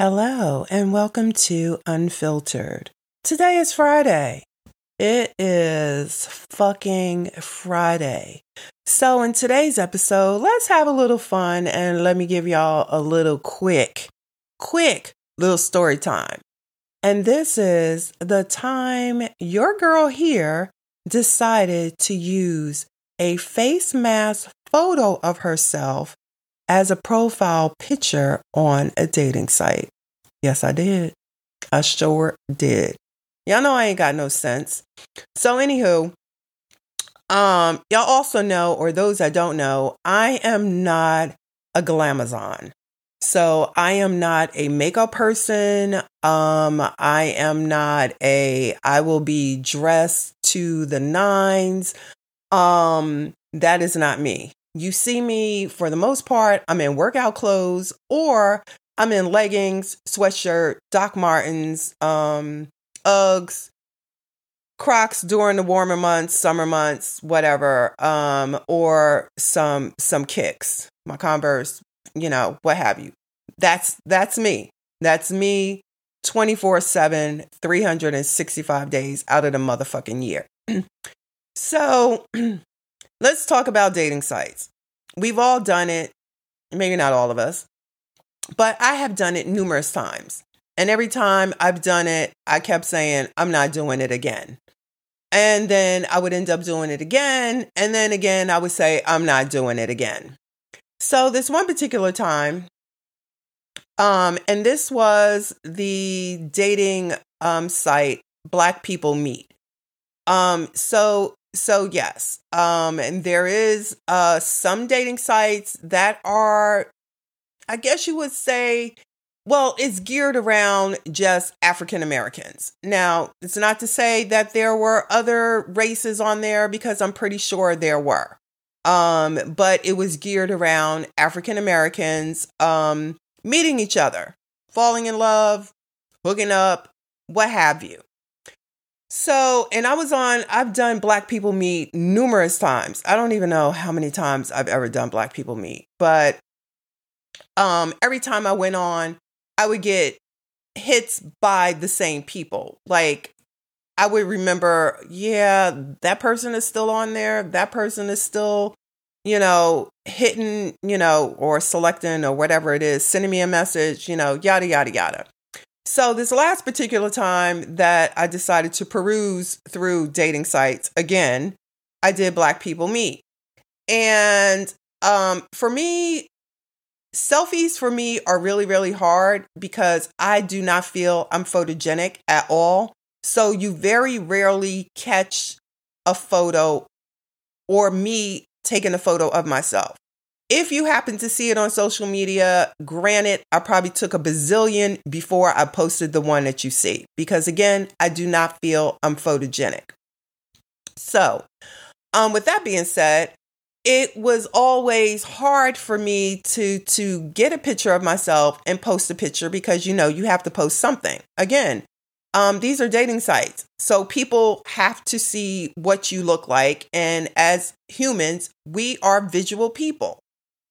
Hello, and welcome to Unfiltered. Today is Friday. It is fucking Friday. So, in today's episode, let's have a little fun and let me give y'all a little quick, quick little story time. And this is the time your girl here decided to use a face mask photo of herself as a profile picture on a dating site. Yes, I did. I sure did. Y'all know I ain't got no sense. So, anywho, um, y'all also know, or those that don't know, I am not a glamazon. So I am not a makeup person. Um, I am not a I will be dressed to the nines. Um, that is not me. You see me for the most part, I'm in workout clothes or I'm in leggings, sweatshirt, Doc Martens, um, Uggs, Crocs during the warmer months, summer months, whatever, um, or some some kicks, my Converse, you know, what have you. That's that's me. That's me 24/7, 365 days out of the motherfucking year. so, let's talk about dating sites. We've all done it, maybe not all of us, but I have done it numerous times. And every time I've done it, I kept saying, I'm not doing it again. And then I would end up doing it again. And then again, I would say, I'm not doing it again. So, this one particular time, um, and this was the dating um, site Black People Meet. Um, so so yes, um, and there is uh some dating sites that are, I guess you would say, well, it's geared around just African Americans. Now, it's not to say that there were other races on there because I'm pretty sure there were. Um, but it was geared around African Americans um meeting each other, falling in love, hooking up, what have you. So, and I was on, I've done Black People Meet numerous times. I don't even know how many times I've ever done Black People Meet, but um, every time I went on, I would get hits by the same people. Like, I would remember, yeah, that person is still on there. That person is still, you know, hitting, you know, or selecting or whatever it is, sending me a message, you know, yada, yada, yada. So, this last particular time that I decided to peruse through dating sites again, I did Black People Meet. And um, for me, selfies for me are really, really hard because I do not feel I'm photogenic at all. So, you very rarely catch a photo or me taking a photo of myself. If you happen to see it on social media, granted, I probably took a bazillion before I posted the one that you see because again, I do not feel I'm photogenic. So, um, with that being said, it was always hard for me to to get a picture of myself and post a picture because you know you have to post something. Again, um, these are dating sites. So people have to see what you look like. And as humans, we are visual people.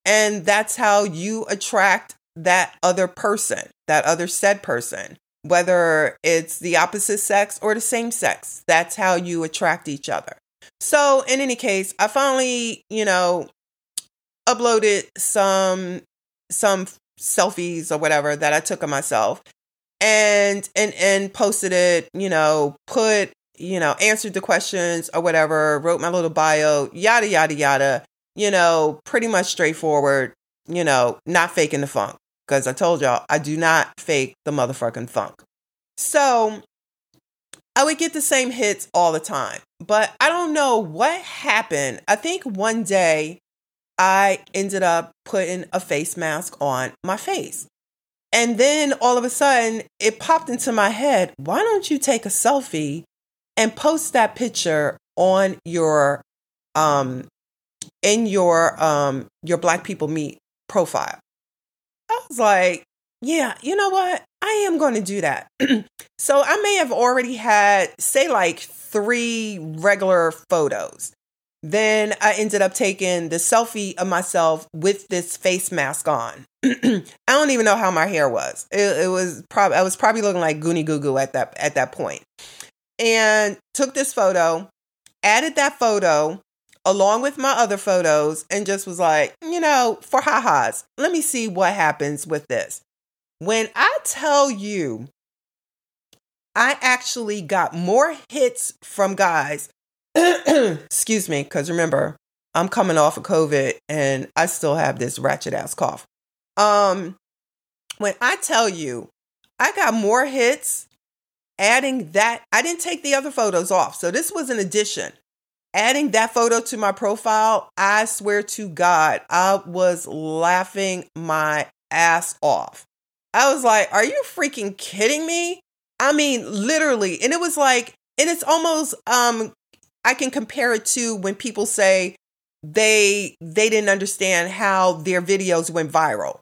And that's how you attract that other person, that other said person, whether it's the opposite sex or the same sex. That's how you attract each other. So, in any case, I finally, you know, uploaded some some selfies or whatever that I took of myself and and and posted it, you know, put, you know, answered the questions or whatever, wrote my little bio, yada yada yada you know, pretty much straightforward, you know, not faking the funk. Because I told y'all, I do not fake the motherfucking funk. So I would get the same hits all the time. But I don't know what happened. I think one day I ended up putting a face mask on my face. And then all of a sudden it popped into my head why don't you take a selfie and post that picture on your um in your um your black people meet profile. I was like, yeah, you know what? I am going to do that. so I may have already had say like 3 regular photos. then I ended up taking the selfie of myself with this face mask on. I don't even know how my hair was. It, it was probably I was probably looking like Goonie Goo Goo at that at that point. And took this photo, added that photo along with my other photos, and just was like, you know, for ha-has, let me see what happens with this. When I tell you I actually got more hits from guys excuse me, because remember, I'm coming off of COVID and I still have this ratchet ass cough. Um, when I tell you, I got more hits adding that. I didn't take the other photos off. So this was an addition. Adding that photo to my profile, I swear to God, I was laughing my ass off. I was like, are you freaking kidding me? I mean, literally. And it was like, and it's almost um I can compare it to when people say they they didn't understand how their videos went viral.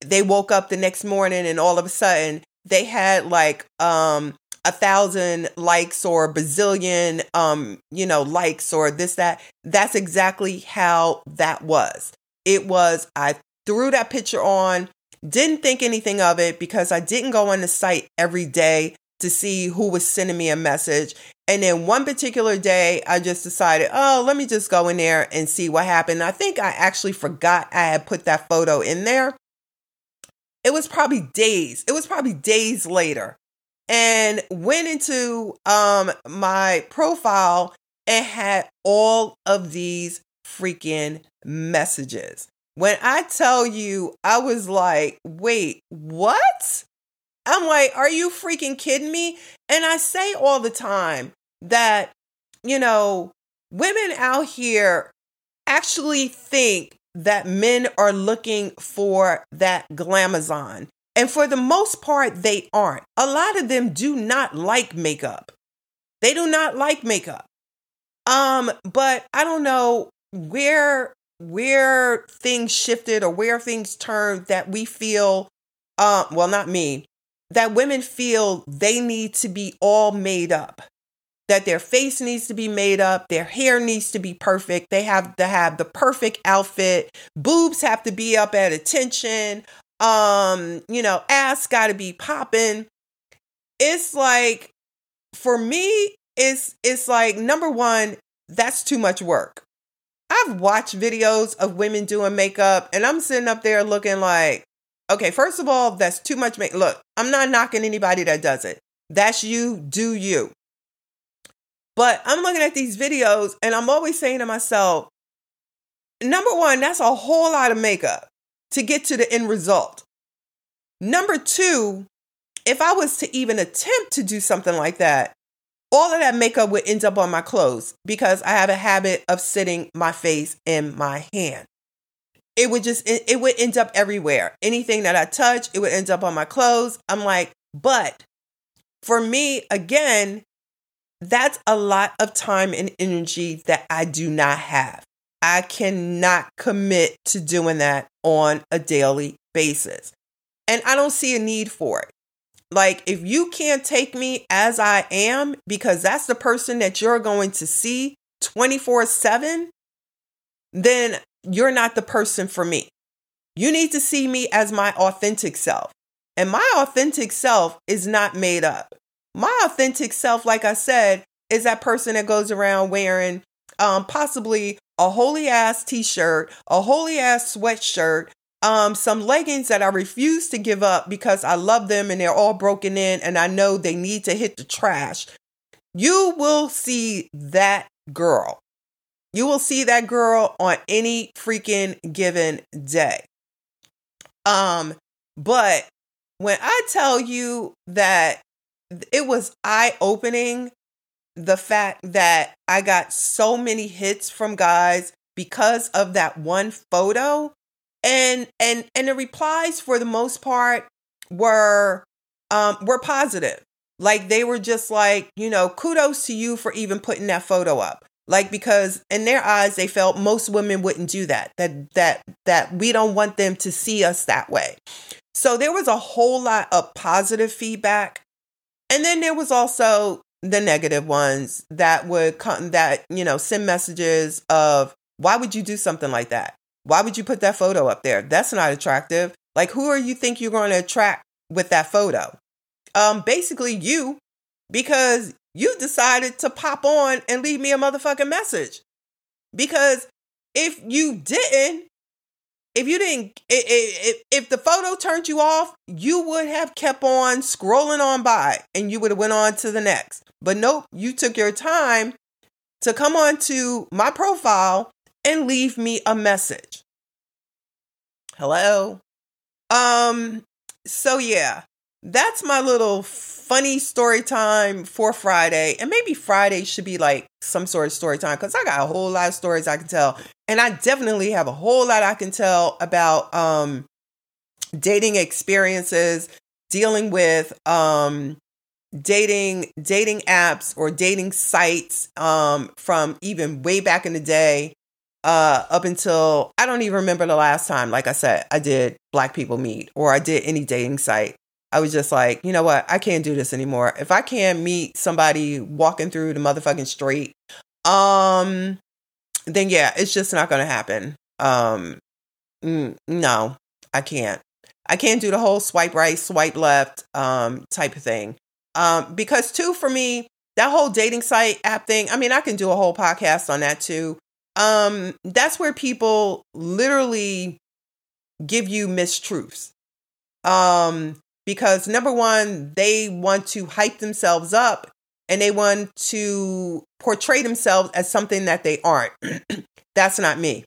They woke up the next morning and all of a sudden they had like um a thousand likes or a bazillion um you know likes or this that that's exactly how that was it was i threw that picture on didn't think anything of it because i didn't go on the site every day to see who was sending me a message. And then one particular day, I just decided, oh, let me just go in there and see what happened. I think I actually forgot I had put that photo in there. It was probably days. It was probably days later. And went into um my profile and had all of these freaking messages. When I tell you, I was like, wait, what? I'm like, are you freaking kidding me? And I say all the time that, you know, women out here actually think that men are looking for that glamazon. And for the most part, they aren't. A lot of them do not like makeup. They do not like makeup. Um, but I don't know where where things shifted or where things turned that we feel uh well not me that women feel they need to be all made up that their face needs to be made up, their hair needs to be perfect, they have to have the perfect outfit, boobs have to be up at attention, um, you know, ass got to be popping. It's like for me it's it's like number 1, that's too much work. I've watched videos of women doing makeup and I'm sitting up there looking like Okay, first of all, that's too much make. Look, I'm not knocking anybody that does it. That's you, do you. But I'm looking at these videos and I'm always saying to myself, number one, that's a whole lot of makeup to get to the end result. Number two, if I was to even attempt to do something like that, all of that makeup would end up on my clothes because I have a habit of sitting my face in my hand it would just it, it would end up everywhere. Anything that I touch, it would end up on my clothes. I'm like, but for me, again, that's a lot of time and energy that I do not have. I cannot commit to doing that on a daily basis. And I don't see a need for it. Like, if you can't take me as I am, because that's the person that you're going to see 24 7, then you're not the person for me. You need to see me as my authentic self. And my authentic self is not made up. My authentic self, like I said, is that person that goes around wearing um, possibly a holey ass t shirt, a holey ass sweatshirt, um, some leggings that I refuse to give up because I love them and they're all broken in and I know they need to hit the trash. You will see that girl. You will see that girl on any freaking given day. Um, but when I tell you that it was eye opening, the fact that I got so many hits from guys because of that one photo. And and and the replies for the most part were um were positive. Like they were just like you know kudos to you for even putting that photo up. Like because in their eyes they felt most women wouldn't do that that that that we don't want them to see us that way. So there was a whole lot of positive feedback. And then there was also the negative ones that would come that, you know, send messages of why would you do something like that? Why would you put that photo up there? That's not attractive. Like who are you think you're going to attract with that photo? Um basically you because you decided to pop on and leave me a motherfucking message. Because if you didn't, if you didn't, if, if the photo turned you off, you would have kept on scrolling on by and you would have went on to the next. But nope, you took your time to come on to my profile and leave me a message. Hello? Um, so yeah, that's my little funny story time for Friday. And maybe Friday should be like some sort of story time because I got a whole lot of stories I can tell. And I definitely have a whole lot I can tell about um, dating experiences, dealing with um, dating dating apps or dating sites um, from even way back in the day uh, up until I don't even remember the last time, like I said, I did Black People Meet or I did any dating site. I was just like, you know what? I can't do this anymore. If I can't meet somebody walking through the motherfucking street, um, then yeah, it's just not going to happen. Um, no, I can't. I can't do the whole swipe right, swipe left, um, type of thing. Um, because too, for me, that whole dating site app thing, I mean, I can do a whole podcast on that too. Um, that's where people literally give you mistruths. Um, because number one, they want to hype themselves up and they want to portray themselves as something that they aren't. That's not me.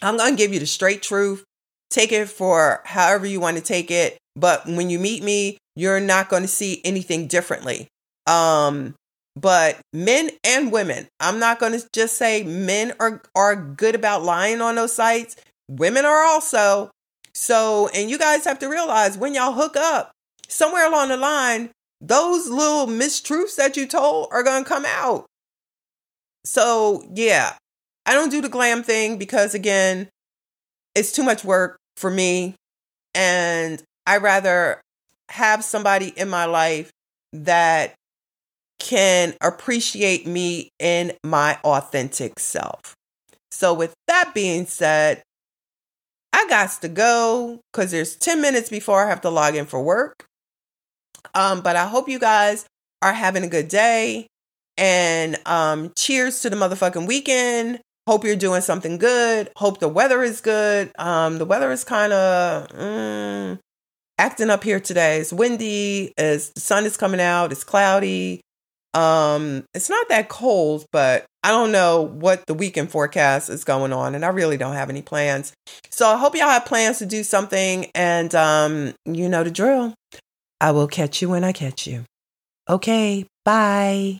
I'm going to give you the straight truth. Take it for however you want to take it. But when you meet me, you're not going to see anything differently. Um, but men and women, I'm not going to just say men are, are good about lying on those sites. Women are also. So, and you guys have to realize when y'all hook up, somewhere along the line, those little mistruths that you told are going to come out. So, yeah, I don't do the glam thing because, again, it's too much work for me. And I rather have somebody in my life that can appreciate me in my authentic self. So, with that being said, I got to go because there's 10 minutes before I have to log in for work. Um, but I hope you guys are having a good day and um, cheers to the motherfucking weekend. Hope you're doing something good. Hope the weather is good. Um, the weather is kind of mm, acting up here today. It's windy. It's, the sun is coming out. It's cloudy. Um, it's not that cold, but I don't know what the weekend forecast is going on, and I really don't have any plans. So I hope y'all have plans to do something, and um, you know the drill. I will catch you when I catch you. Okay, bye.